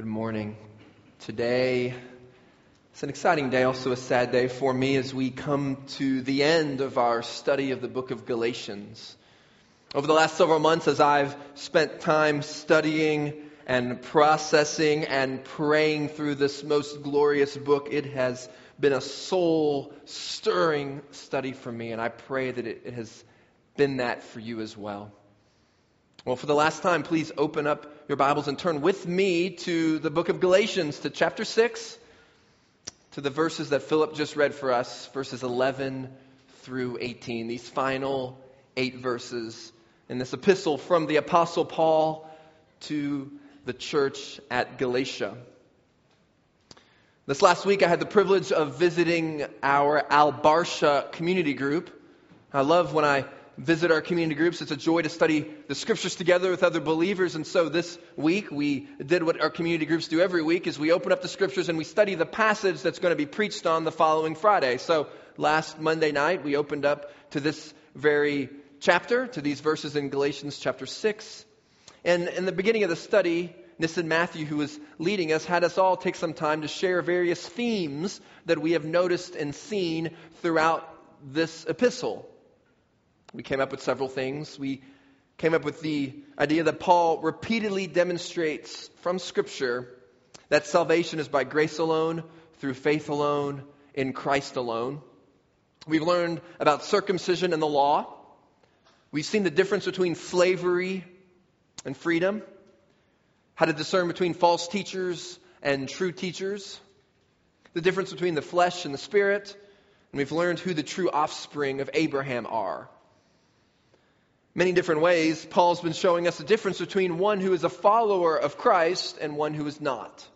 Good morning. Today, it's an exciting day, also a sad day for me as we come to the end of our study of the book of Galatians. Over the last several months, as I've spent time studying and processing and praying through this most glorious book, it has been a soul stirring study for me, and I pray that it has been that for you as well. Well, for the last time, please open up your Bibles and turn with me to the book of Galatians, to chapter 6, to the verses that Philip just read for us, verses 11 through 18. These final eight verses in this epistle from the Apostle Paul to the church at Galatia. This last week, I had the privilege of visiting our Al Barsha community group. I love when I visit our community groups. It's a joy to study the scriptures together with other believers. And so this week we did what our community groups do every week is we open up the scriptures and we study the passage that's going to be preached on the following Friday. So last Monday night we opened up to this very chapter, to these verses in Galatians chapter 6. And in the beginning of the study, Nissen Matthew, who was leading us, had us all take some time to share various themes that we have noticed and seen throughout this epistle. We came up with several things. We came up with the idea that Paul repeatedly demonstrates from Scripture that salvation is by grace alone, through faith alone, in Christ alone. We've learned about circumcision and the law. We've seen the difference between slavery and freedom, how to discern between false teachers and true teachers, the difference between the flesh and the spirit, and we've learned who the true offspring of Abraham are many different ways, Paul's been showing us the difference between one who is a follower of Christ and one who is not.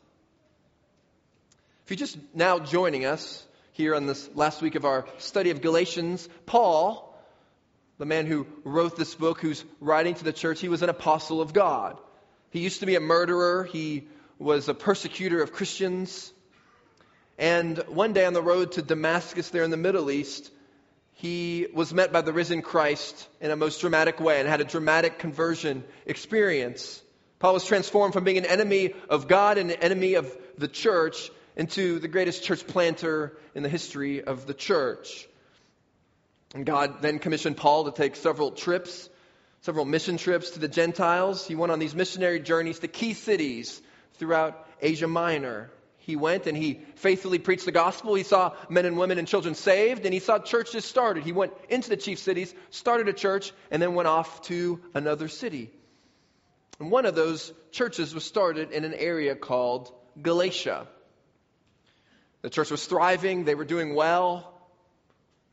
If you're just now joining us here on this last week of our study of Galatians, Paul, the man who wrote this book, who's writing to the church, he was an apostle of God. He used to be a murderer, he was a persecutor of Christians. And one day on the road to Damascus, there in the Middle East, he was met by the risen Christ in a most dramatic way and had a dramatic conversion experience. Paul was transformed from being an enemy of God and an enemy of the church into the greatest church planter in the history of the church. And God then commissioned Paul to take several trips, several mission trips to the Gentiles. He went on these missionary journeys to key cities throughout Asia Minor. He went and he faithfully preached the gospel. He saw men and women and children saved, and he saw churches started. He went into the chief cities, started a church, and then went off to another city. And one of those churches was started in an area called Galatia. The church was thriving, they were doing well,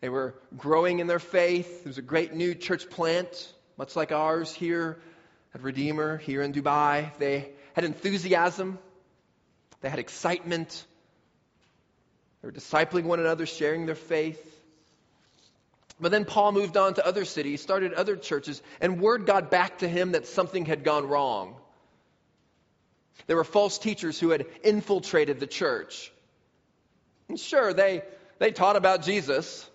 they were growing in their faith. It was a great new church plant, much like ours here at Redeemer, here in Dubai. They had enthusiasm. They had excitement. They were discipling one another, sharing their faith. But then Paul moved on to other cities, started other churches, and word got back to him that something had gone wrong. There were false teachers who had infiltrated the church. And sure, they, they taught about Jesus.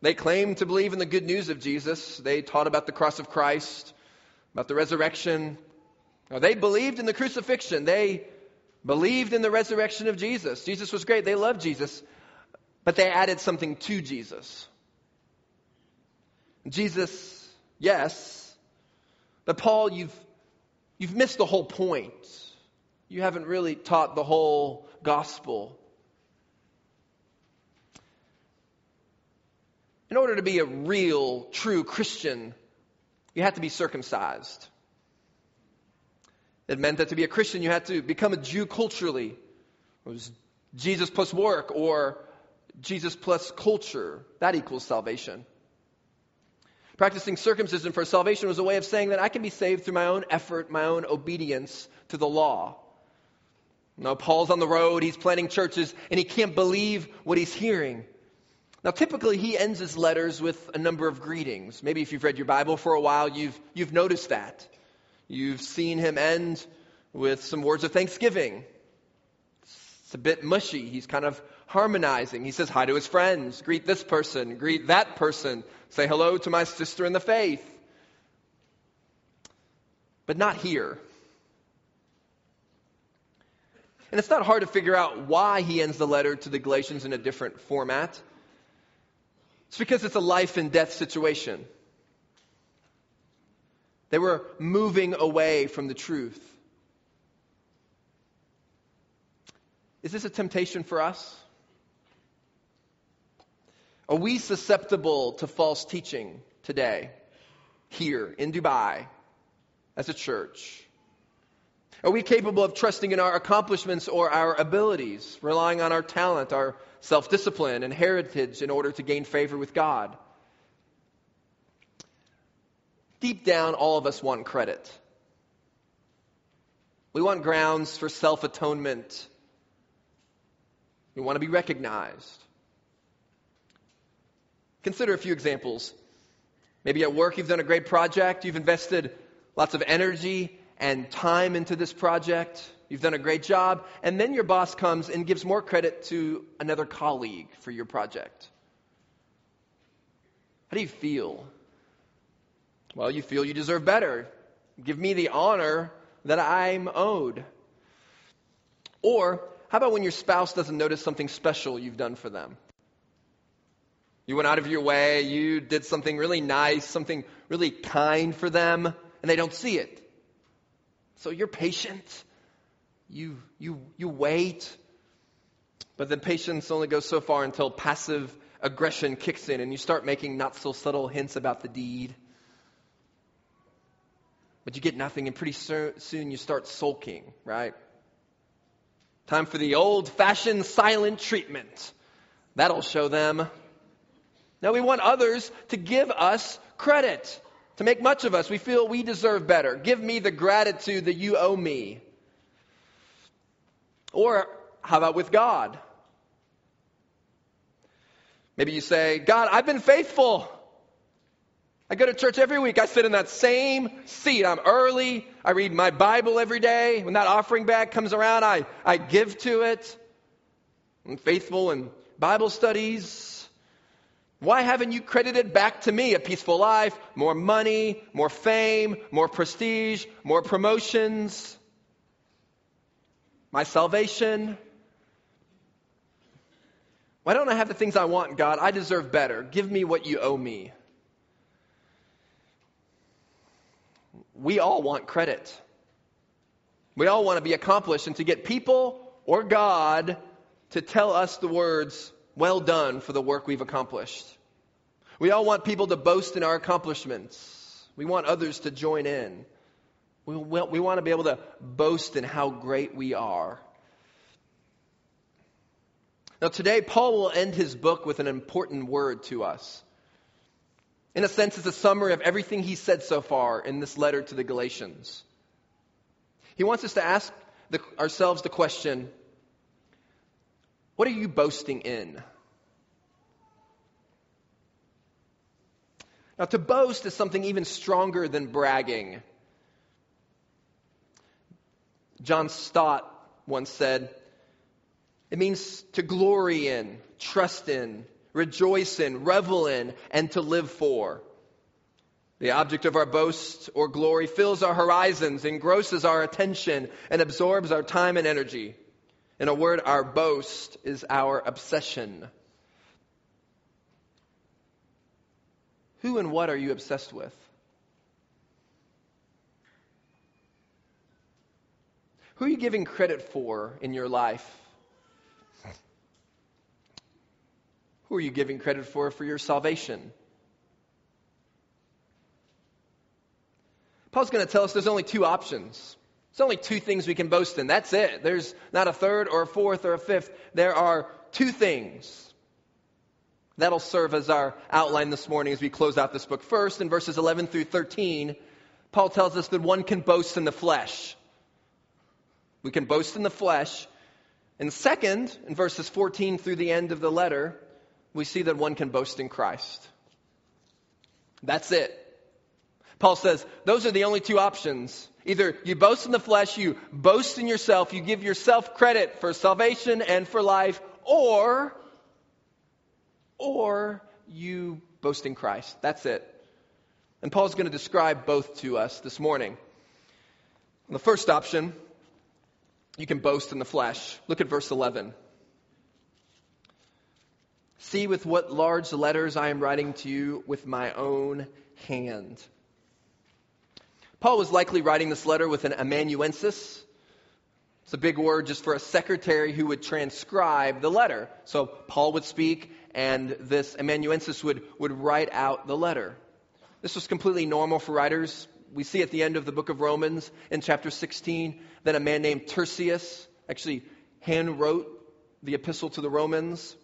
They claimed to believe in the good news of Jesus. They taught about the cross of Christ, about the resurrection, now, they believed in the crucifixion. They believed in the resurrection of Jesus. Jesus was great. They loved Jesus. But they added something to Jesus. Jesus, yes. But Paul, you've, you've missed the whole point. You haven't really taught the whole gospel. In order to be a real, true Christian, you have to be circumcised. It meant that to be a Christian, you had to become a Jew culturally. It was Jesus plus work or Jesus plus culture. That equals salvation. Practicing circumcision for salvation was a way of saying that I can be saved through my own effort, my own obedience to the law. Now, Paul's on the road, he's planting churches, and he can't believe what he's hearing. Now, typically, he ends his letters with a number of greetings. Maybe if you've read your Bible for a while, you've, you've noticed that. You've seen him end with some words of thanksgiving. It's a bit mushy. He's kind of harmonizing. He says hi to his friends, greet this person, greet that person, say hello to my sister in the faith. But not here. And it's not hard to figure out why he ends the letter to the Galatians in a different format. It's because it's a life and death situation. They were moving away from the truth. Is this a temptation for us? Are we susceptible to false teaching today, here in Dubai, as a church? Are we capable of trusting in our accomplishments or our abilities, relying on our talent, our self discipline, and heritage in order to gain favor with God? Deep down, all of us want credit. We want grounds for self atonement. We want to be recognized. Consider a few examples. Maybe at work you've done a great project, you've invested lots of energy and time into this project, you've done a great job, and then your boss comes and gives more credit to another colleague for your project. How do you feel? Well, you feel you deserve better. Give me the honor that I'm owed. Or, how about when your spouse doesn't notice something special you've done for them? You went out of your way, you did something really nice, something really kind for them, and they don't see it. So you're patient. You, you, you wait. But the patience only goes so far until passive aggression kicks in and you start making not so subtle hints about the deed. But you get nothing, and pretty soon you start sulking, right? Time for the old fashioned silent treatment. That'll show them. Now we want others to give us credit, to make much of us. We feel we deserve better. Give me the gratitude that you owe me. Or how about with God? Maybe you say, God, I've been faithful. I go to church every week. I sit in that same seat. I'm early. I read my Bible every day. When that offering bag comes around, I, I give to it. I'm faithful in Bible studies. Why haven't you credited back to me a peaceful life, more money, more fame, more prestige, more promotions, my salvation? Why don't I have the things I want, God? I deserve better. Give me what you owe me. We all want credit. We all want to be accomplished and to get people or God to tell us the words, well done for the work we've accomplished. We all want people to boast in our accomplishments. We want others to join in. We, we want to be able to boast in how great we are. Now, today, Paul will end his book with an important word to us. In a sense, it's a summary of everything he said so far in this letter to the Galatians. He wants us to ask the, ourselves the question what are you boasting in? Now, to boast is something even stronger than bragging. John Stott once said, it means to glory in, trust in, rejoice in, revel in, and to live for. The object of our boast or glory fills our horizons, engrosses our attention, and absorbs our time and energy. In a word, our boast is our obsession. Who and what are you obsessed with? Who are you giving credit for in your life? Who are you giving credit for for your salvation? Paul's going to tell us there's only two options. There's only two things we can boast in. That's it. There's not a third or a fourth or a fifth. There are two things. That'll serve as our outline this morning as we close out this book. First, in verses 11 through 13, Paul tells us that one can boast in the flesh. We can boast in the flesh. And second, in verses 14 through the end of the letter, we see that one can boast in Christ. That's it. Paul says those are the only two options. Either you boast in the flesh, you boast in yourself, you give yourself credit for salvation and for life, or or you boast in Christ. That's it. And Paul's going to describe both to us this morning. The first option you can boast in the flesh. Look at verse 11. See with what large letters I am writing to you with my own hand. Paul was likely writing this letter with an amanuensis. It's a big word just for a secretary who would transcribe the letter. So Paul would speak, and this amanuensis would, would write out the letter. This was completely normal for writers. We see at the end of the book of Romans in chapter 16 that a man named Tertius actually hand wrote the epistle to the Romans.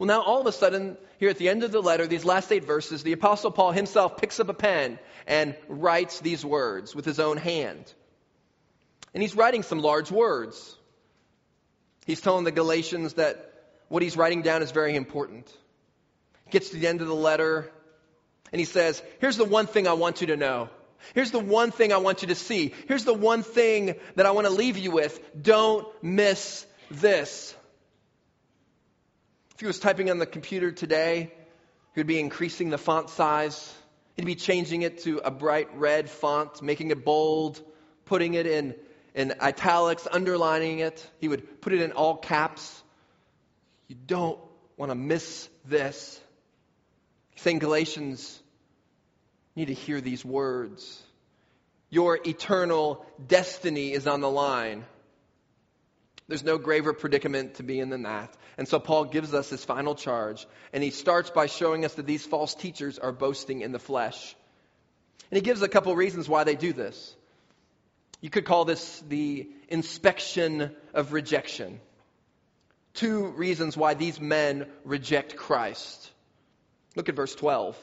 Well, now all of a sudden, here at the end of the letter, these last eight verses, the Apostle Paul himself picks up a pen and writes these words with his own hand. And he's writing some large words. He's telling the Galatians that what he's writing down is very important. Gets to the end of the letter and he says, Here's the one thing I want you to know. Here's the one thing I want you to see. Here's the one thing that I want to leave you with. Don't miss this. If he was typing on the computer today, he would be increasing the font size. He'd be changing it to a bright red font, making it bold, putting it in, in italics, underlining it. He would put it in all caps. You don't want to miss this. He's Saying Galatians, need to hear these words. Your eternal destiny is on the line. There's no graver predicament to be in than that. And so Paul gives us his final charge, and he starts by showing us that these false teachers are boasting in the flesh. And he gives a couple reasons why they do this. You could call this the inspection of rejection. Two reasons why these men reject Christ. Look at verse 12.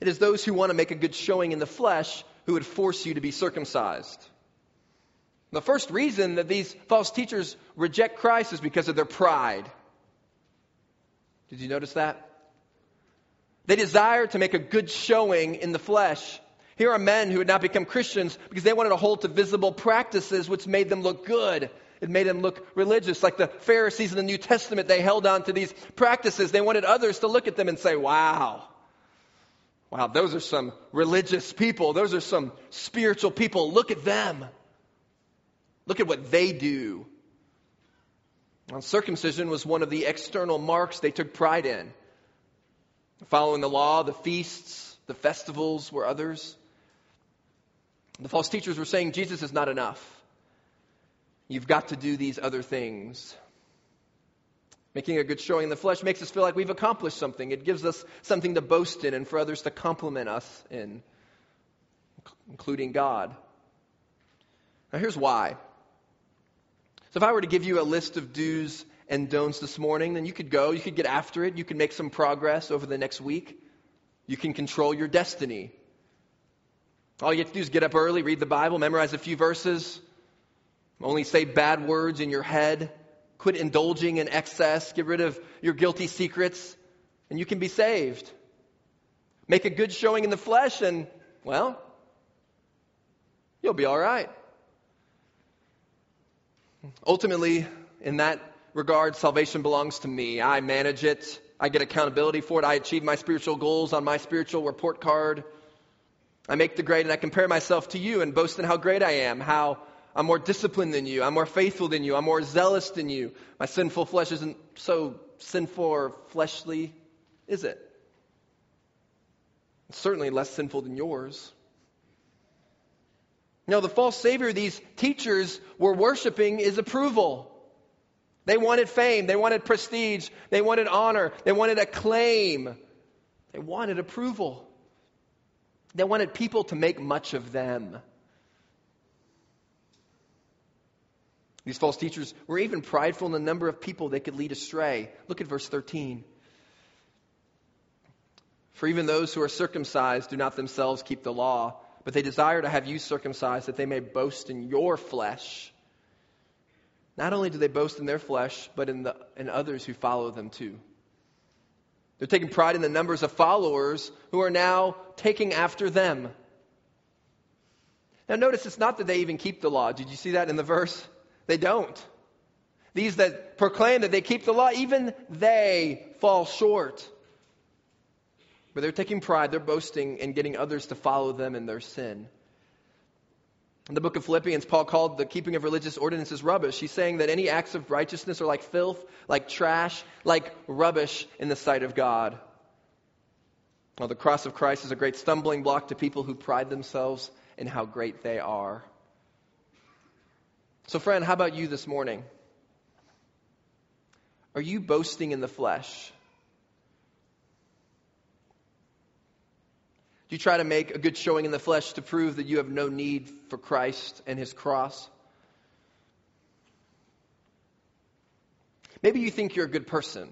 It is those who want to make a good showing in the flesh who would force you to be circumcised. The first reason that these false teachers reject Christ is because of their pride. Did you notice that? They desire to make a good showing in the flesh. Here are men who had not become Christians because they wanted to hold to visible practices which made them look good. It made them look religious. Like the Pharisees in the New Testament, they held on to these practices. They wanted others to look at them and say, wow, wow, those are some religious people. Those are some spiritual people. Look at them. Look at what they do. Circumcision was one of the external marks they took pride in. Following the law, the feasts, the festivals were others. The false teachers were saying Jesus is not enough. You've got to do these other things. Making a good showing in the flesh makes us feel like we've accomplished something. It gives us something to boast in and for others to compliment us in, including God. Now, here's why. So if I were to give you a list of do's and don'ts this morning, then you could go, you could get after it, you can make some progress over the next week. You can control your destiny. All you have to do is get up early, read the Bible, memorize a few verses, only say bad words in your head, quit indulging in excess, get rid of your guilty secrets, and you can be saved. Make a good showing in the flesh, and, well, you'll be all right. Ultimately, in that regard, salvation belongs to me. I manage it. I get accountability for it. I achieve my spiritual goals on my spiritual report card. I make the grade and I compare myself to you and boast in how great I am, how I'm more disciplined than you, I'm more faithful than you, I'm more zealous than you. My sinful flesh isn't so sinful or fleshly, is it? It's certainly less sinful than yours. No, the false Savior these teachers were worshiping is approval. They wanted fame, they wanted prestige, they wanted honor, they wanted acclaim, they wanted approval. They wanted people to make much of them. These false teachers were even prideful in the number of people they could lead astray. Look at verse 13. For even those who are circumcised do not themselves keep the law but they desire to have you circumcised that they may boast in your flesh. Not only do they boast in their flesh, but in, the, in others who follow them too. They're taking pride in the numbers of followers who are now taking after them. Now, notice it's not that they even keep the law. Did you see that in the verse? They don't. These that proclaim that they keep the law, even they fall short. But they're taking pride, they're boasting and getting others to follow them in their sin. In the book of Philippians, Paul called the keeping of religious ordinances rubbish. He's saying that any acts of righteousness are like filth, like trash, like rubbish in the sight of God. Well, the cross of Christ is a great stumbling block to people who pride themselves in how great they are. So, friend, how about you this morning? Are you boasting in the flesh? Do you try to make a good showing in the flesh to prove that you have no need for Christ and his cross? Maybe you think you're a good person.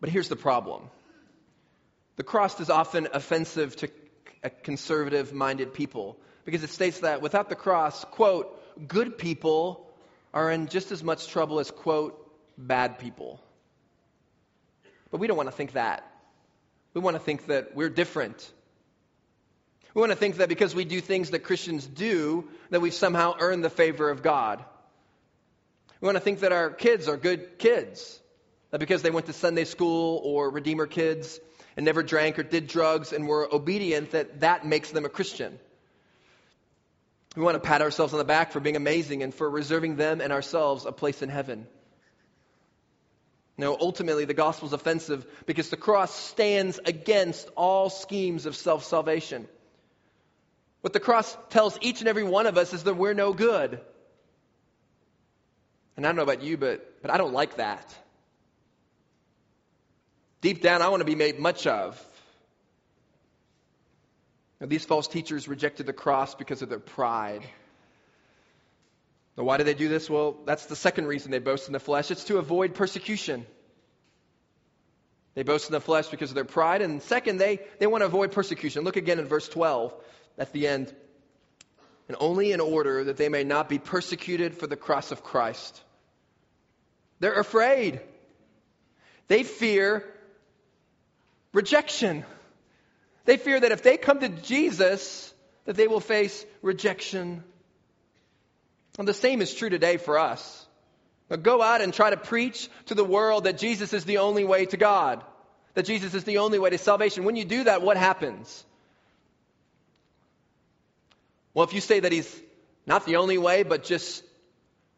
But here's the problem the cross is often offensive to conservative minded people because it states that without the cross, quote, good people are in just as much trouble as, quote, bad people. But we don't want to think that. We want to think that we're different. We want to think that because we do things that Christians do, that we've somehow earned the favor of God. We want to think that our kids are good kids, that because they went to Sunday school or Redeemer kids and never drank or did drugs and were obedient, that that makes them a Christian. We want to pat ourselves on the back for being amazing and for reserving them and ourselves a place in heaven. No, ultimately, the gospel is offensive because the cross stands against all schemes of self salvation. What the cross tells each and every one of us is that we're no good. And I don't know about you, but, but I don't like that. Deep down, I want to be made much of. Now, these false teachers rejected the cross because of their pride. Why do they do this? Well, that's the second reason they boast in the flesh. It's to avoid persecution. They boast in the flesh because of their pride. And second, they, they want to avoid persecution. Look again in verse 12 at the end. And only in order that they may not be persecuted for the cross of Christ. They're afraid. They fear rejection. They fear that if they come to Jesus, that they will face rejection and the same is true today for us. Now go out and try to preach to the world that Jesus is the only way to God, that Jesus is the only way to salvation. When you do that, what happens? Well, if you say that He's not the only way, but just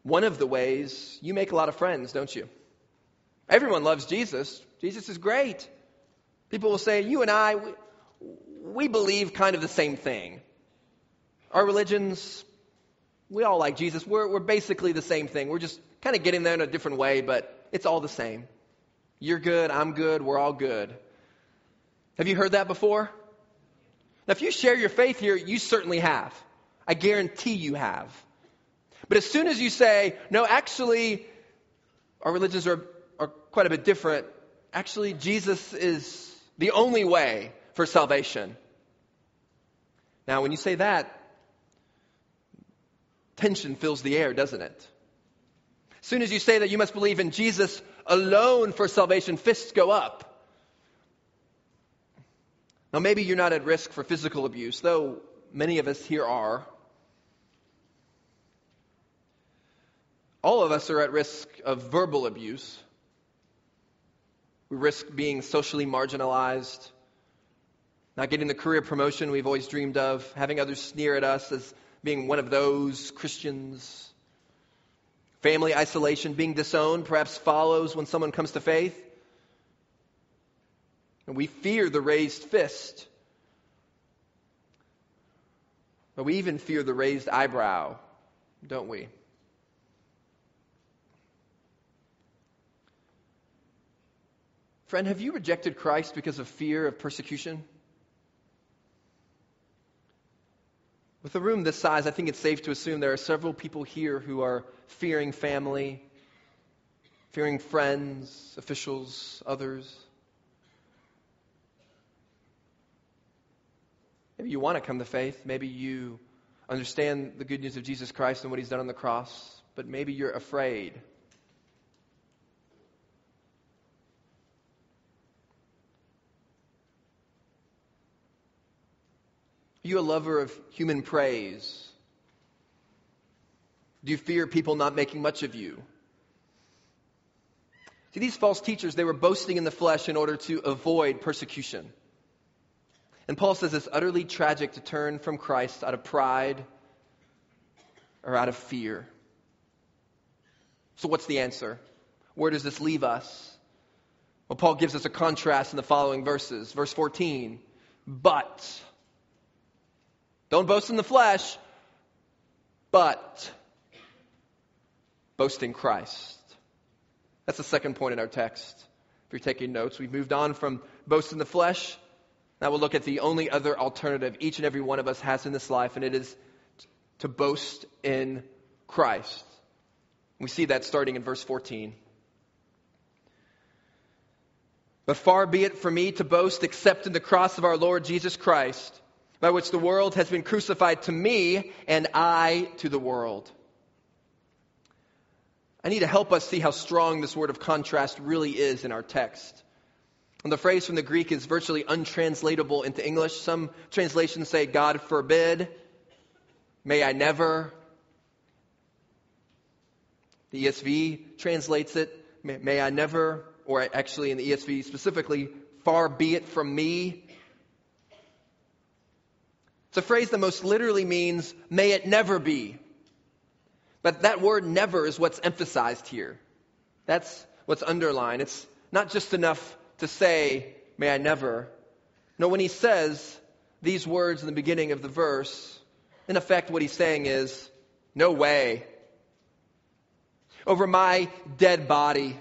one of the ways, you make a lot of friends, don't you? Everyone loves Jesus. Jesus is great. People will say, You and I, we, we believe kind of the same thing. Our religions we all like Jesus. We're, we're basically the same thing. We're just kind of getting there in a different way, but it's all the same. You're good, I'm good, we're all good. Have you heard that before? Now, if you share your faith here, you certainly have. I guarantee you have. But as soon as you say, no, actually, our religions are, are quite a bit different, actually, Jesus is the only way for salvation. Now, when you say that, tension fills the air, doesn't it? As soon as you say that you must believe in Jesus alone for salvation, fists go up. Now, maybe you're not at risk for physical abuse, though many of us here are. All of us are at risk of verbal abuse. We risk being socially marginalized, not getting the career promotion we've always dreamed of, having others sneer at us as being one of those Christians. Family isolation, being disowned, perhaps follows when someone comes to faith. And we fear the raised fist. But we even fear the raised eyebrow, don't we? Friend, have you rejected Christ because of fear of persecution? With a room this size, I think it's safe to assume there are several people here who are fearing family, fearing friends, officials, others. Maybe you want to come to faith. Maybe you understand the good news of Jesus Christ and what he's done on the cross, but maybe you're afraid. Are you a lover of human praise? Do you fear people not making much of you? See, these false teachers, they were boasting in the flesh in order to avoid persecution. And Paul says it's utterly tragic to turn from Christ out of pride or out of fear. So, what's the answer? Where does this leave us? Well, Paul gives us a contrast in the following verses. Verse 14, but. Don't boast in the flesh, but boast in Christ. That's the second point in our text. If you're taking notes, we've moved on from boast in the flesh. Now we'll look at the only other alternative each and every one of us has in this life, and it is to boast in Christ. We see that starting in verse 14. But far be it from me to boast except in the cross of our Lord Jesus Christ, by which the world has been crucified to me and I to the world. I need to help us see how strong this word of contrast really is in our text. And the phrase from the Greek is virtually untranslatable into English. Some translations say, God forbid, may I never. The ESV translates it, may, may I never or actually in the ESV specifically, far be it from me. It's a phrase that most literally means, may it never be. But that word never is what's emphasized here. That's what's underlined. It's not just enough to say, may I never. No, when he says these words in the beginning of the verse, in effect, what he's saying is, no way. Over my dead body,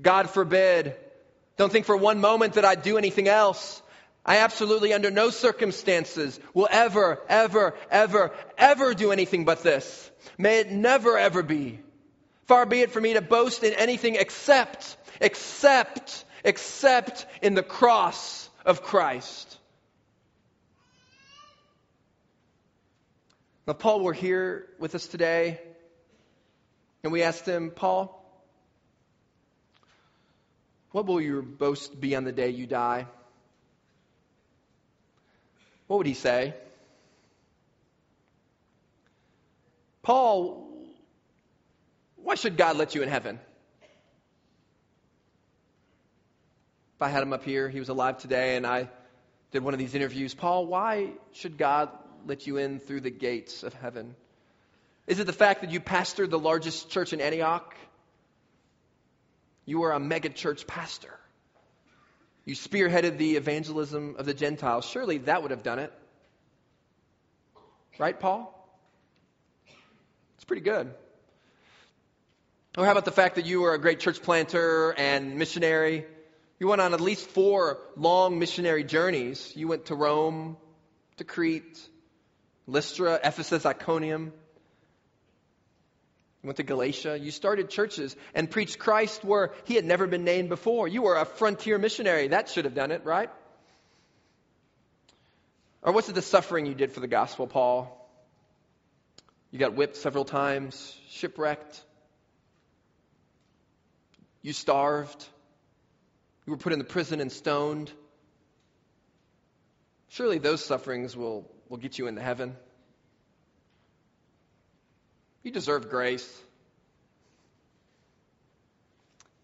God forbid. Don't think for one moment that I'd do anything else. I absolutely, under no circumstances, will ever, ever, ever, ever do anything but this. May it never, ever be. Far be it for me to boast in anything except, except, except in the cross of Christ. Now, Paul were here with us today, and we asked him, Paul, what will your boast be on the day you die? What would he say? Paul, why should God let you in heaven? If I had him up here, he was alive today, and I did one of these interviews. Paul, why should God let you in through the gates of heaven? Is it the fact that you pastored the largest church in Antioch? You were a megachurch pastor. You spearheaded the evangelism of the Gentiles. Surely that would have done it. Right, Paul? It's pretty good. Or how about the fact that you were a great church planter and missionary? You went on at least four long missionary journeys. You went to Rome, to Crete, Lystra, Ephesus, Iconium. You went to Galatia. You started churches and preached Christ where he had never been named before. You were a frontier missionary. That should have done it, right? Or was it the suffering you did for the gospel, Paul? You got whipped several times, shipwrecked. You starved. You were put in the prison and stoned. Surely those sufferings will, will get you into heaven. You deserve grace.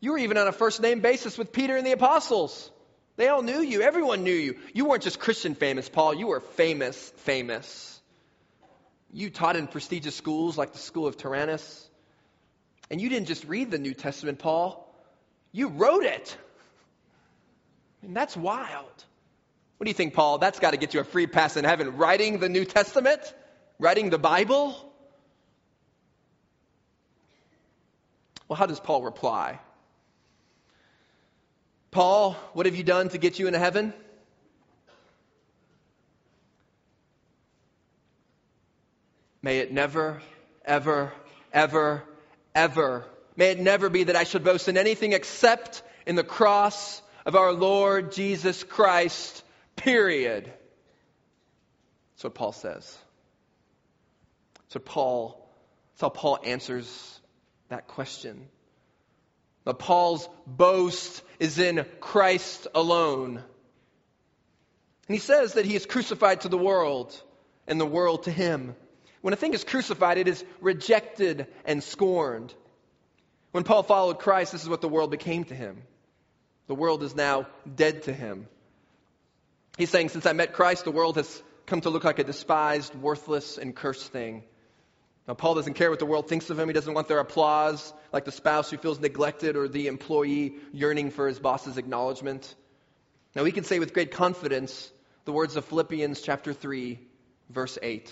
You were even on a first name basis with Peter and the apostles. They all knew you. Everyone knew you. You weren't just Christian famous, Paul. You were famous, famous. You taught in prestigious schools like the School of Tyrannus. And you didn't just read the New Testament, Paul. You wrote it. Mean, that's wild. What do you think, Paul? That's got to get you a free pass in heaven. Writing the New Testament? Writing the Bible? Well, how does Paul reply? Paul, what have you done to get you into heaven? May it never, ever, ever, ever, may it never be that I should boast in anything except in the cross of our Lord Jesus Christ, period. That's what Paul says. So Paul, that's how Paul answers that question. But Paul's boast is in Christ alone. And he says that he is crucified to the world and the world to him. When a thing is crucified, it is rejected and scorned. When Paul followed Christ, this is what the world became to him. The world is now dead to him. He's saying, Since I met Christ, the world has come to look like a despised, worthless, and cursed thing. Now, Paul doesn't care what the world thinks of him. He doesn't want their applause, like the spouse who feels neglected or the employee yearning for his boss's acknowledgement. Now, we can say with great confidence the words of Philippians chapter 3, verse 8.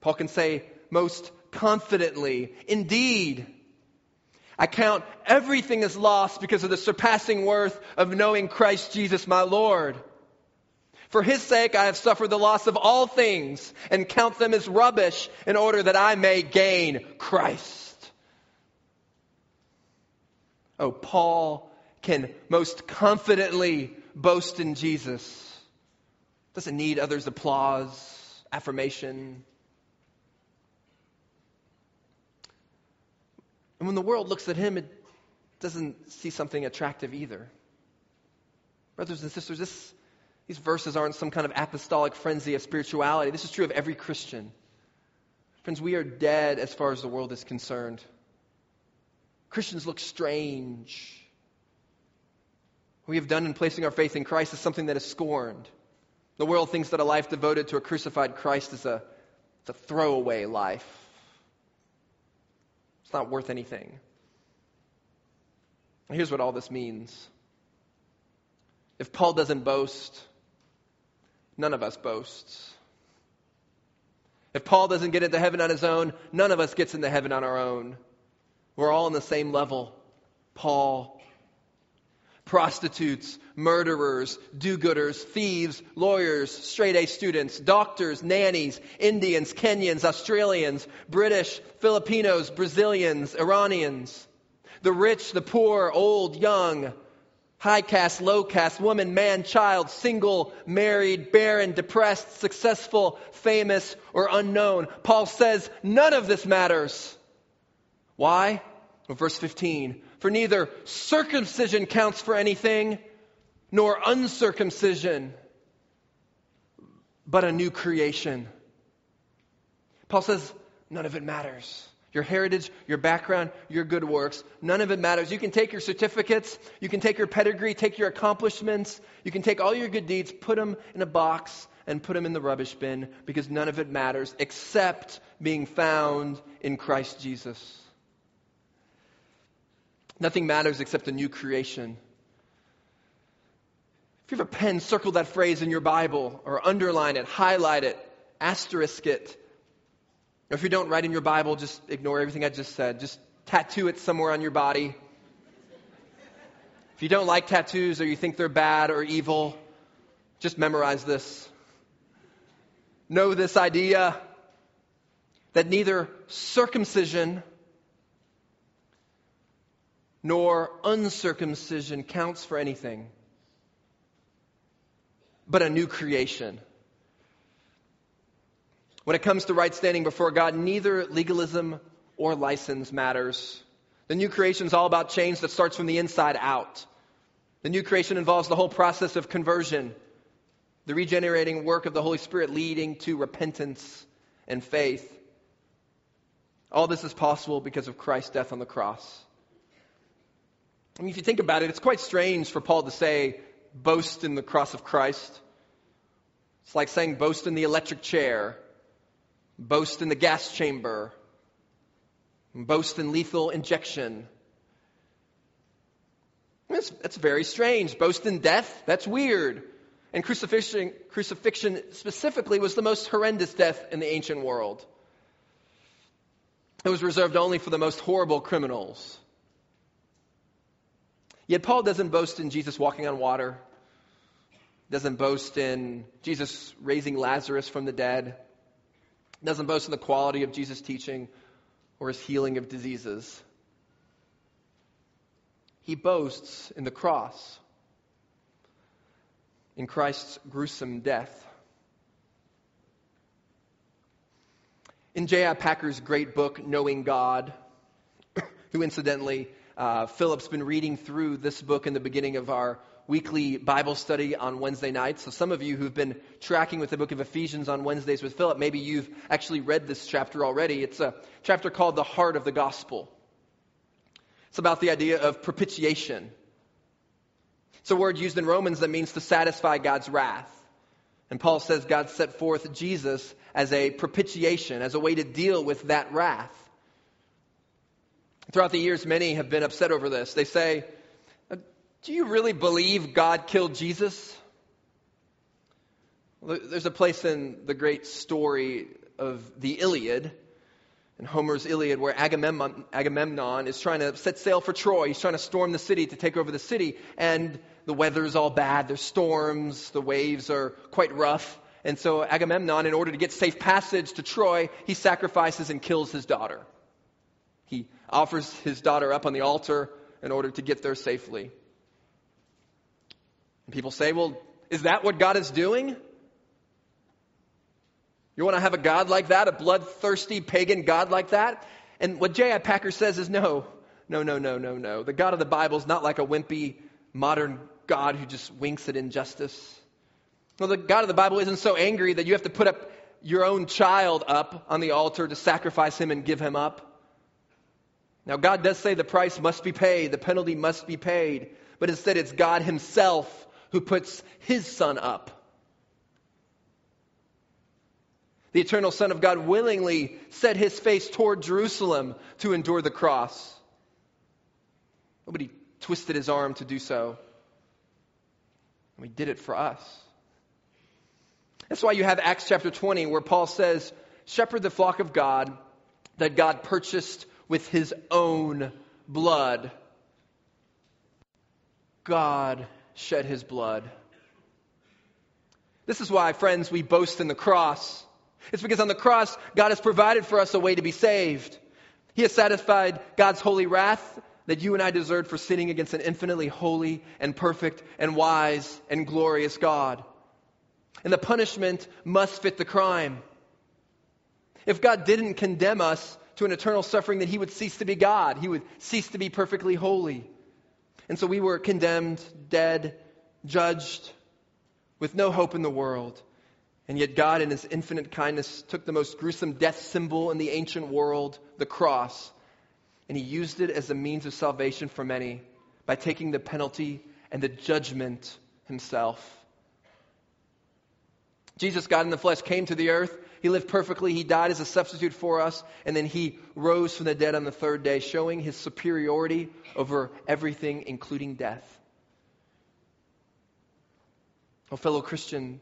Paul can say most confidently, Indeed, I count everything as lost because of the surpassing worth of knowing Christ Jesus my Lord. For his sake I have suffered the loss of all things and count them as rubbish in order that I may gain Christ. Oh, Paul can most confidently boast in Jesus. Doesn't need others' applause, affirmation. And when the world looks at him, it doesn't see something attractive either. Brothers and sisters, this these verses aren't some kind of apostolic frenzy of spirituality. This is true of every Christian. Friends, we are dead as far as the world is concerned. Christians look strange. What we have done in placing our faith in Christ is something that is scorned. The world thinks that a life devoted to a crucified Christ is a, it's a throwaway life. It's not worth anything. Here's what all this means. If Paul doesn't boast, none of us boasts. If Paul doesn't get into heaven on his own, none of us gets into heaven on our own. We're all on the same level. Paul, prostitutes, murderers, do gooders, thieves, lawyers, straight A students, doctors, nannies, Indians, Kenyans, Australians, British, Filipinos, Brazilians, Iranians, the rich, the poor, old, young, high caste, low caste, woman, man, child, single, married, barren, depressed, successful, famous, or unknown. Paul says none of this matters. Why? Well, verse 15. For neither circumcision counts for anything, nor uncircumcision, but a new creation. Paul says none of it matters. Your heritage, your background, your good works, none of it matters. You can take your certificates, you can take your pedigree, take your accomplishments, you can take all your good deeds, put them in a box, and put them in the rubbish bin because none of it matters except being found in Christ Jesus. Nothing matters except a new creation. If you have a pen, circle that phrase in your Bible or underline it, highlight it, asterisk it, if you don't write in your Bible, just ignore everything I just said. Just tattoo it somewhere on your body. If you don't like tattoos or you think they're bad or evil, just memorize this. Know this idea that neither circumcision nor uncircumcision counts for anything, but a new creation. When it comes to right standing before God, neither legalism or license matters. The new creation is all about change that starts from the inside out. The new creation involves the whole process of conversion, the regenerating work of the Holy Spirit leading to repentance and faith. All this is possible because of Christ's death on the cross. I mean, if you think about it, it's quite strange for Paul to say, boast in the cross of Christ. It's like saying, boast in the electric chair boast in the gas chamber, boast in lethal injection. That's, that's very strange. Boast in death? That's weird. And crucifixion, crucifixion specifically was the most horrendous death in the ancient world. It was reserved only for the most horrible criminals. Yet Paul doesn't boast in Jesus walking on water, doesn't boast in Jesus raising Lazarus from the dead doesn't boast in the quality of Jesus' teaching or his healing of diseases. He boasts in the cross, in Christ's gruesome death. In J.I. Packer's great book, Knowing God, who incidentally, uh, Philip's been reading through this book in the beginning of our weekly Bible study on Wednesday nights. So, some of you who've been tracking with the book of Ephesians on Wednesdays with Philip, maybe you've actually read this chapter already. It's a chapter called The Heart of the Gospel. It's about the idea of propitiation. It's a word used in Romans that means to satisfy God's wrath. And Paul says God set forth Jesus as a propitiation, as a way to deal with that wrath. Throughout the years, many have been upset over this. They say, Do you really believe God killed Jesus? There's a place in the great story of the Iliad, in Homer's Iliad, where Agamemnon, is trying to set sail for Troy. He's trying to storm the city to take over the city. And the weather's all bad. There's storms. The waves are quite rough. And so Agamemnon, in order to get safe passage to Troy, he sacrifices and kills his daughter. He offers his daughter up on the altar in order to get there safely. And people say, well, is that what God is doing? You want to have a God like that, a bloodthirsty pagan God like that? And what J.I. Packer says is no, no, no, no, no, no. The God of the Bible is not like a wimpy modern God who just winks at injustice. Well, the God of the Bible isn't so angry that you have to put up your own child up on the altar to sacrifice him and give him up. Now, God does say the price must be paid, the penalty must be paid, but instead it's God Himself who puts His Son up. The eternal Son of God willingly set His face toward Jerusalem to endure the cross. Nobody twisted His arm to do so. And He did it for us. That's why you have Acts chapter 20, where Paul says, Shepherd the flock of God that God purchased with his own blood. God shed his blood. This is why, friends, we boast in the cross. It's because on the cross, God has provided for us a way to be saved. He has satisfied God's holy wrath that you and I deserved for sinning against an infinitely holy and perfect and wise and glorious God. And the punishment must fit the crime. If God didn't condemn us to an eternal suffering, then he would cease to be God. He would cease to be perfectly holy. And so we were condemned, dead, judged, with no hope in the world. And yet God, in his infinite kindness, took the most gruesome death symbol in the ancient world, the cross, and he used it as a means of salvation for many by taking the penalty and the judgment himself. Jesus, God in the flesh, came to the earth he lived perfectly. He died as a substitute for us. And then he rose from the dead on the third day, showing his superiority over everything, including death. Oh, fellow Christian,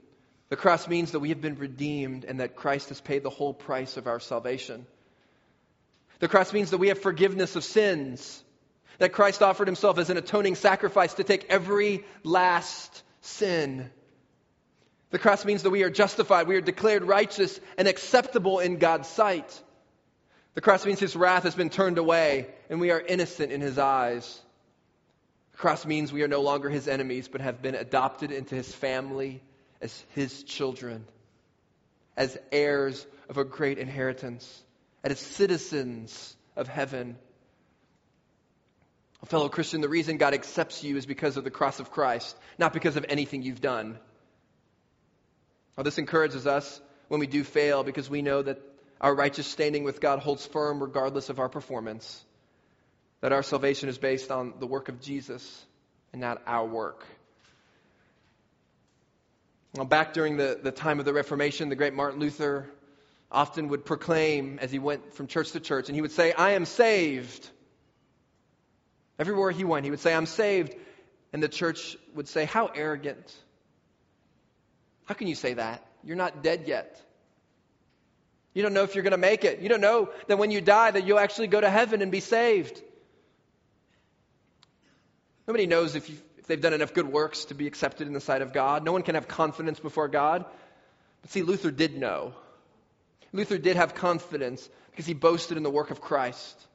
the cross means that we have been redeemed and that Christ has paid the whole price of our salvation. The cross means that we have forgiveness of sins, that Christ offered himself as an atoning sacrifice to take every last sin. The cross means that we are justified, we are declared righteous and acceptable in God's sight. The cross means his wrath has been turned away and we are innocent in his eyes. The cross means we are no longer his enemies but have been adopted into his family as his children, as heirs of a great inheritance, as citizens of heaven. Fellow Christian, the reason God accepts you is because of the cross of Christ, not because of anything you've done. Well, this encourages us when we do fail because we know that our righteous standing with God holds firm regardless of our performance. That our salvation is based on the work of Jesus and not our work. Well, back during the, the time of the Reformation, the great Martin Luther often would proclaim as he went from church to church, and he would say, I am saved. Everywhere he went, he would say, I'm saved. And the church would say, How arrogant. How can you say that? You're not dead yet. You don't know if you're going to make it. You don't know that when you die that you'll actually go to heaven and be saved. Nobody knows if, if they've done enough good works to be accepted in the sight of God. No one can have confidence before God. But see, Luther did know. Luther did have confidence because he boasted in the work of Christ.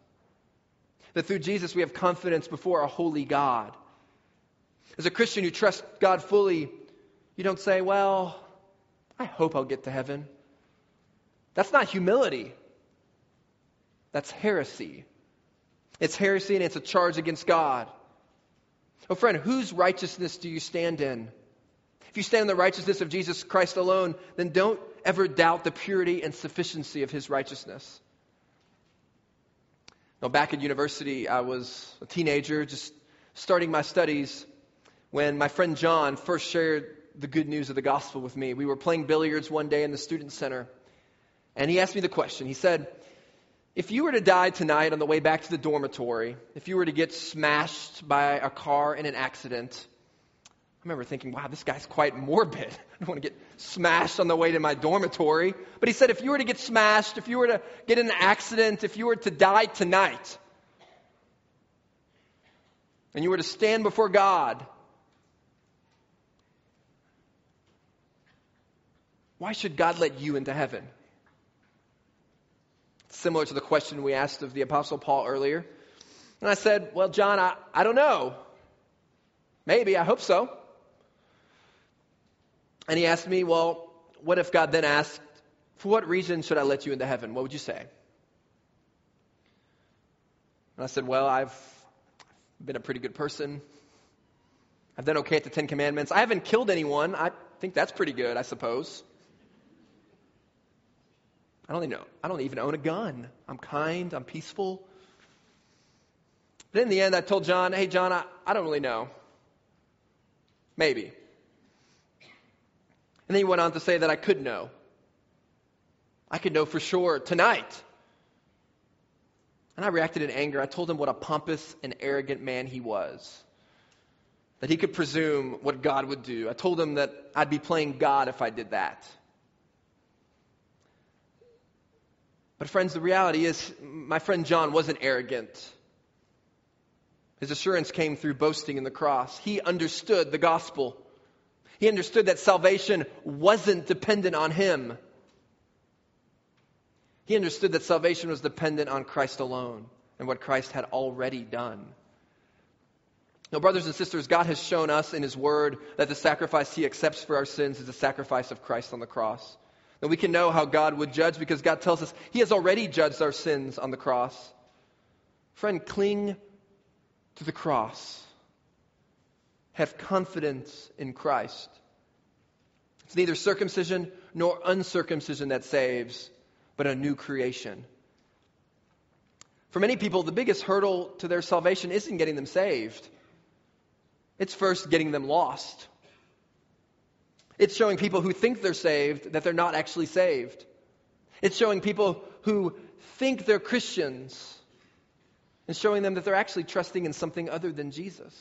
That through Jesus we have confidence before a holy God. As a Christian who trusts God fully, you don't say, well, I hope I'll get to heaven. That's not humility. That's heresy. It's heresy and it's a charge against God. Oh, friend, whose righteousness do you stand in? If you stand in the righteousness of Jesus Christ alone, then don't ever doubt the purity and sufficiency of his righteousness. Now, back at university, I was a teenager, just starting my studies when my friend John first shared the good news of the gospel with me. We were playing billiards one day in the student center, and he asked me the question. He said, If you were to die tonight on the way back to the dormitory, if you were to get smashed by a car in an accident, I remember thinking, wow, this guy's quite morbid. I don't want to get smashed on the way to my dormitory. But he said, if you were to get smashed, if you were to get in an accident, if you were to die tonight, and you were to stand before God, why should God let you into heaven? Similar to the question we asked of the Apostle Paul earlier. And I said, Well, John, I, I don't know. Maybe, I hope so. And he asked me, Well, what if God then asked, For what reason should I let you into heaven? What would you say? And I said, Well, I've been a pretty good person. I've done okay at the Ten Commandments. I haven't killed anyone. I think that's pretty good, I suppose. I don't even know. I don't even own a gun. I'm kind. I'm peaceful. But in the end, I told John, hey, John, I, I don't really know. Maybe. And then he went on to say that I could know. I could know for sure tonight. And I reacted in anger. I told him what a pompous and arrogant man he was. That he could presume what God would do. I told him that I'd be playing God if I did that. But, friends, the reality is, my friend John wasn't arrogant. His assurance came through boasting in the cross. He understood the gospel. He understood that salvation wasn't dependent on him. He understood that salvation was dependent on Christ alone and what Christ had already done. Now, brothers and sisters, God has shown us in His Word that the sacrifice He accepts for our sins is the sacrifice of Christ on the cross. And we can know how God would judge because God tells us He has already judged our sins on the cross. Friend, cling to the cross. Have confidence in Christ. It's neither circumcision nor uncircumcision that saves, but a new creation. For many people, the biggest hurdle to their salvation isn't getting them saved, it's first getting them lost. It's showing people who think they're saved that they're not actually saved. It's showing people who think they're Christians and showing them that they're actually trusting in something other than Jesus.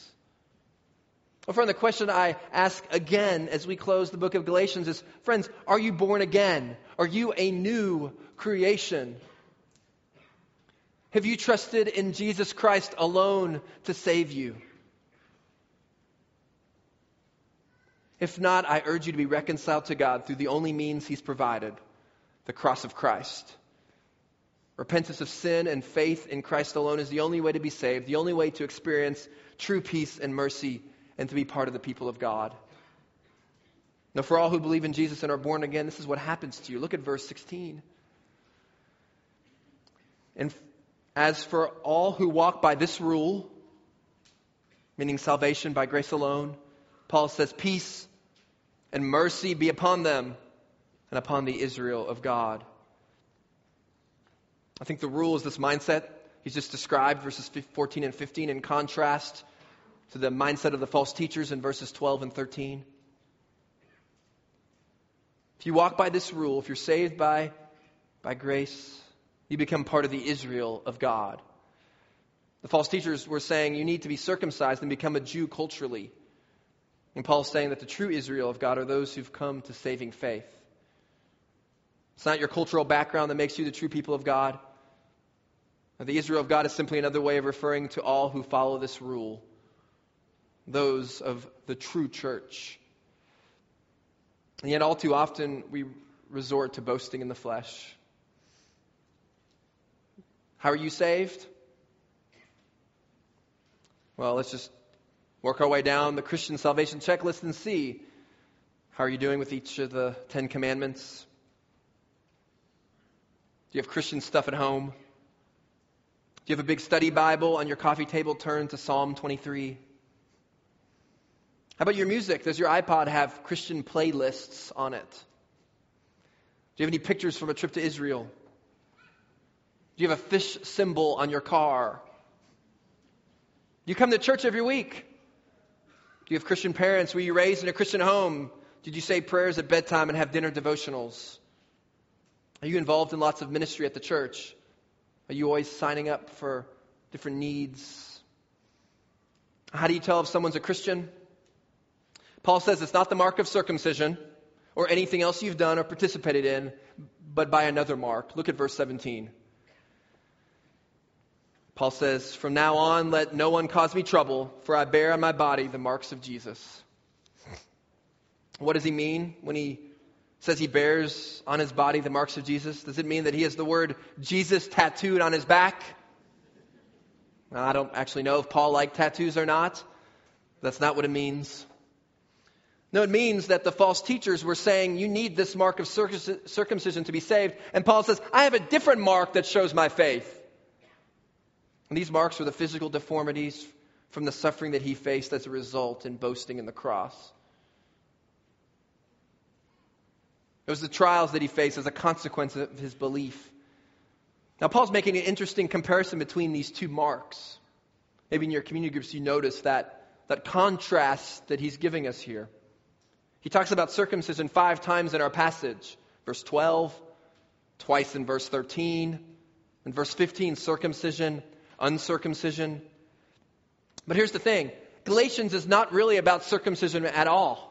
Well, friend, the question I ask again as we close the book of Galatians is friends, are you born again? Are you a new creation? Have you trusted in Jesus Christ alone to save you? If not, I urge you to be reconciled to God through the only means He's provided the cross of Christ. Repentance of sin and faith in Christ alone is the only way to be saved, the only way to experience true peace and mercy and to be part of the people of God. Now, for all who believe in Jesus and are born again, this is what happens to you. Look at verse 16. And as for all who walk by this rule, meaning salvation by grace alone, Paul says, Peace and mercy be upon them and upon the Israel of God. I think the rule is this mindset he's just described, verses 14 and 15, in contrast to the mindset of the false teachers in verses 12 and 13. If you walk by this rule, if you're saved by, by grace, you become part of the Israel of God. The false teachers were saying you need to be circumcised and become a Jew culturally. And Paul's saying that the true Israel of God are those who've come to saving faith. It's not your cultural background that makes you the true people of God. The Israel of God is simply another way of referring to all who follow this rule those of the true church. And yet, all too often, we resort to boasting in the flesh. How are you saved? Well, let's just work our way down the Christian salvation checklist and see how are you doing with each of the Ten Commandments? Do you have Christian stuff at home? Do you have a big study Bible on your coffee table turned to Psalm 23? How about your music? Does your iPod have Christian playlists on it? Do you have any pictures from a trip to Israel? Do you have a fish symbol on your car? Do you come to church every week? Do you have Christian parents? Were you raised in a Christian home? Did you say prayers at bedtime and have dinner devotionals? Are you involved in lots of ministry at the church? Are you always signing up for different needs? How do you tell if someone's a Christian? Paul says it's not the mark of circumcision or anything else you've done or participated in, but by another mark. Look at verse 17. Paul says, From now on, let no one cause me trouble, for I bear on my body the marks of Jesus. What does he mean when he says he bears on his body the marks of Jesus? Does it mean that he has the word Jesus tattooed on his back? I don't actually know if Paul liked tattoos or not. That's not what it means. No, it means that the false teachers were saying, You need this mark of circumcision to be saved. And Paul says, I have a different mark that shows my faith. And these marks were the physical deformities from the suffering that he faced as a result in boasting in the cross. It was the trials that he faced as a consequence of his belief. Now, Paul's making an interesting comparison between these two marks. Maybe in your community groups you notice that, that contrast that he's giving us here. He talks about circumcision five times in our passage verse 12, twice in verse 13, and verse 15, circumcision, uncircumcision. But here's the thing Galatians is not really about circumcision at all.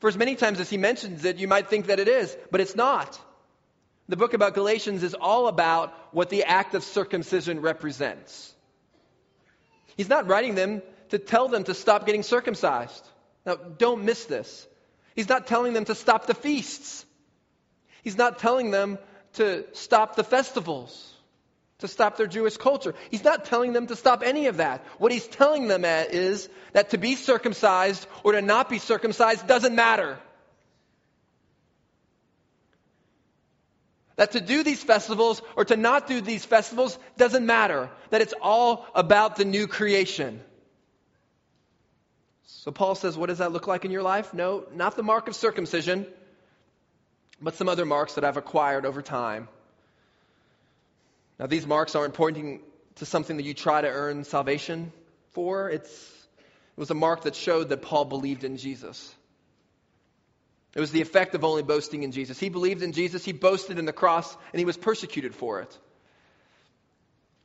For as many times as he mentions it, you might think that it is, but it's not. The book about Galatians is all about what the act of circumcision represents. He's not writing them to tell them to stop getting circumcised. Now, don't miss this. He's not telling them to stop the feasts. He's not telling them to stop the festivals, to stop their Jewish culture. He's not telling them to stop any of that. What he's telling them is that to be circumcised or to not be circumcised doesn't matter. That to do these festivals or to not do these festivals doesn't matter. That it's all about the new creation. So Paul says, what does that look like in your life? No, not the mark of circumcision, but some other marks that I've acquired over time. Now, these marks aren't pointing to something that you try to earn salvation for. It's, it was a mark that showed that Paul believed in Jesus. It was the effect of only boasting in Jesus. He believed in Jesus, he boasted in the cross, and he was persecuted for it.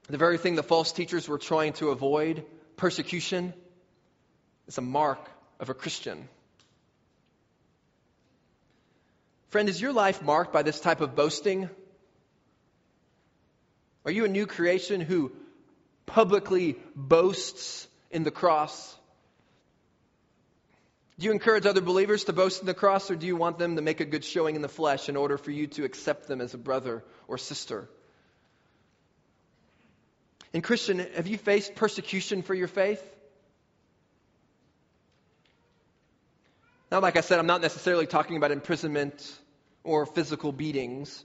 The very thing the false teachers were trying to avoid, persecution, is a mark of a Christian. Friend, is your life marked by this type of boasting? Are you a new creation who publicly boasts in the cross? Do you encourage other believers to boast in the cross, or do you want them to make a good showing in the flesh in order for you to accept them as a brother or sister? And, Christian, have you faced persecution for your faith? Now, like I said, I'm not necessarily talking about imprisonment or physical beatings,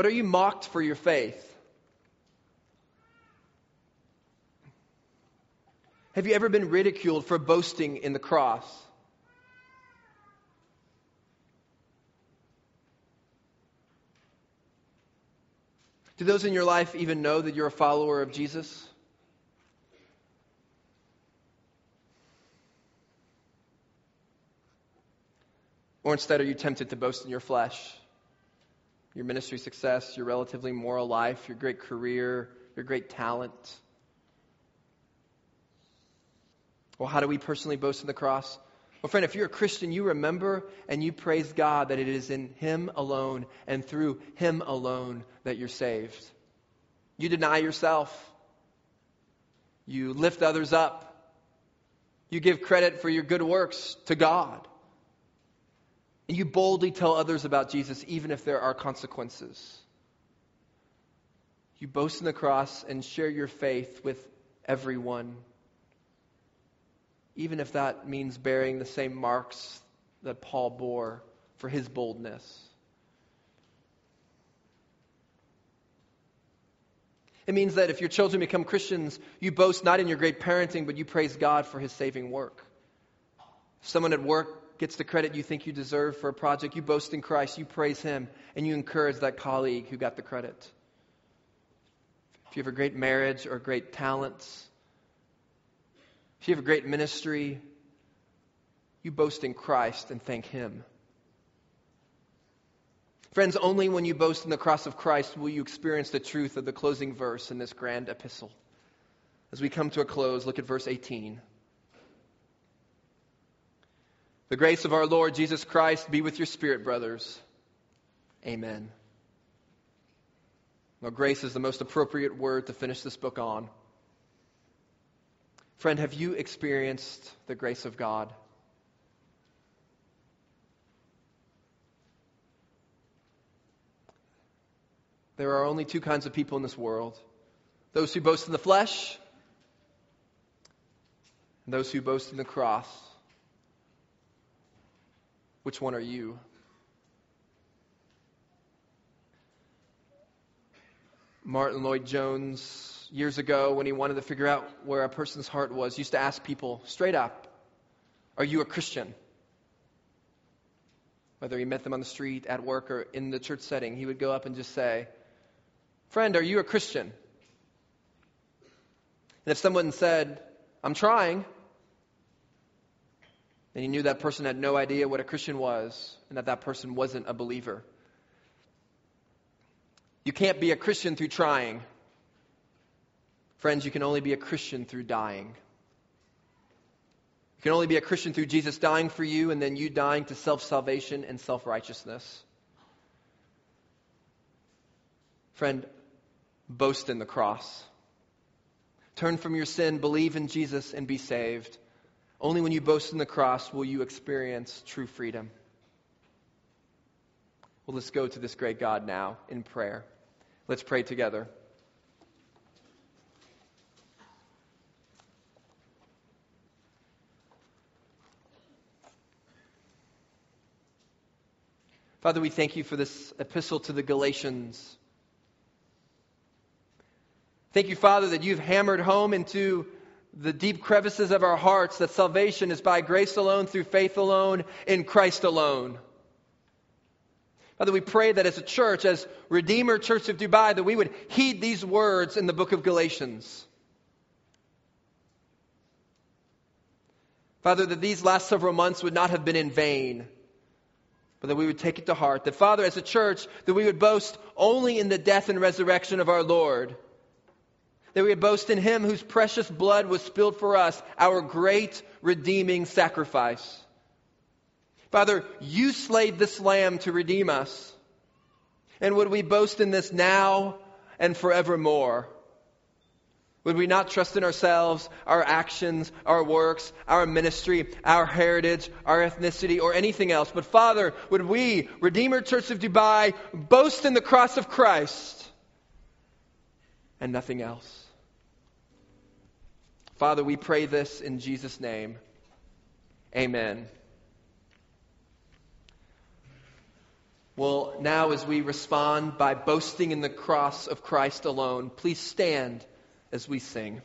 but are you mocked for your faith? Have you ever been ridiculed for boasting in the cross? Do those in your life even know that you're a follower of Jesus? Or instead, are you tempted to boast in your flesh? Your ministry success, your relatively moral life, your great career, your great talent? Well, how do we personally boast in the cross? Well, friend, if you're a Christian, you remember and you praise God that it is in Him alone and through Him alone that you're saved. You deny yourself. You lift others up. You give credit for your good works to God. And you boldly tell others about Jesus, even if there are consequences. You boast in the cross and share your faith with everyone even if that means bearing the same marks that Paul bore for his boldness. It means that if your children become Christians, you boast not in your great parenting, but you praise God for his saving work. If someone at work gets the credit you think you deserve for a project, you boast in Christ, you praise him, and you encourage that colleague who got the credit. If you have a great marriage or great talents, If you have a great ministry, you boast in Christ and thank Him. Friends, only when you boast in the cross of Christ will you experience the truth of the closing verse in this grand epistle. As we come to a close, look at verse 18. The grace of our Lord Jesus Christ be with your spirit, brothers. Amen. Well, grace is the most appropriate word to finish this book on. Friend, have you experienced the grace of God? There are only two kinds of people in this world those who boast in the flesh and those who boast in the cross. Which one are you? Martyn Lloyd-Jones, years ago, when he wanted to figure out where a person's heart was, used to ask people straight up, Are you a Christian? Whether he met them on the street, at work, or in the church setting, he would go up and just say, Friend, are you a Christian? And if someone said, I'm trying, then he knew that person had no idea what a Christian was and that that person wasn't a believer. You can't be a Christian through trying. Friends, you can only be a Christian through dying. You can only be a Christian through Jesus dying for you and then you dying to self salvation and self righteousness. Friend, boast in the cross. Turn from your sin, believe in Jesus, and be saved. Only when you boast in the cross will you experience true freedom. Well, let's go to this great God now in prayer. Let's pray together. Father, we thank you for this epistle to the Galatians. Thank you, Father, that you've hammered home into the deep crevices of our hearts that salvation is by grace alone, through faith alone, in Christ alone. Father, we pray that as a church, as Redeemer Church of Dubai, that we would heed these words in the book of Galatians. Father, that these last several months would not have been in vain, but that we would take it to heart. That, Father, as a church, that we would boast only in the death and resurrection of our Lord that we boast in him whose precious blood was spilled for us, our great redeeming sacrifice. Father, you slayed this lamb to redeem us. And would we boast in this now and forevermore? Would we not trust in ourselves, our actions, our works, our ministry, our heritage, our ethnicity, or anything else? But Father, would we, Redeemer Church of Dubai, boast in the cross of Christ and nothing else? Father, we pray this in Jesus' name. Amen. Well, now as we respond by boasting in the cross of Christ alone, please stand as we sing.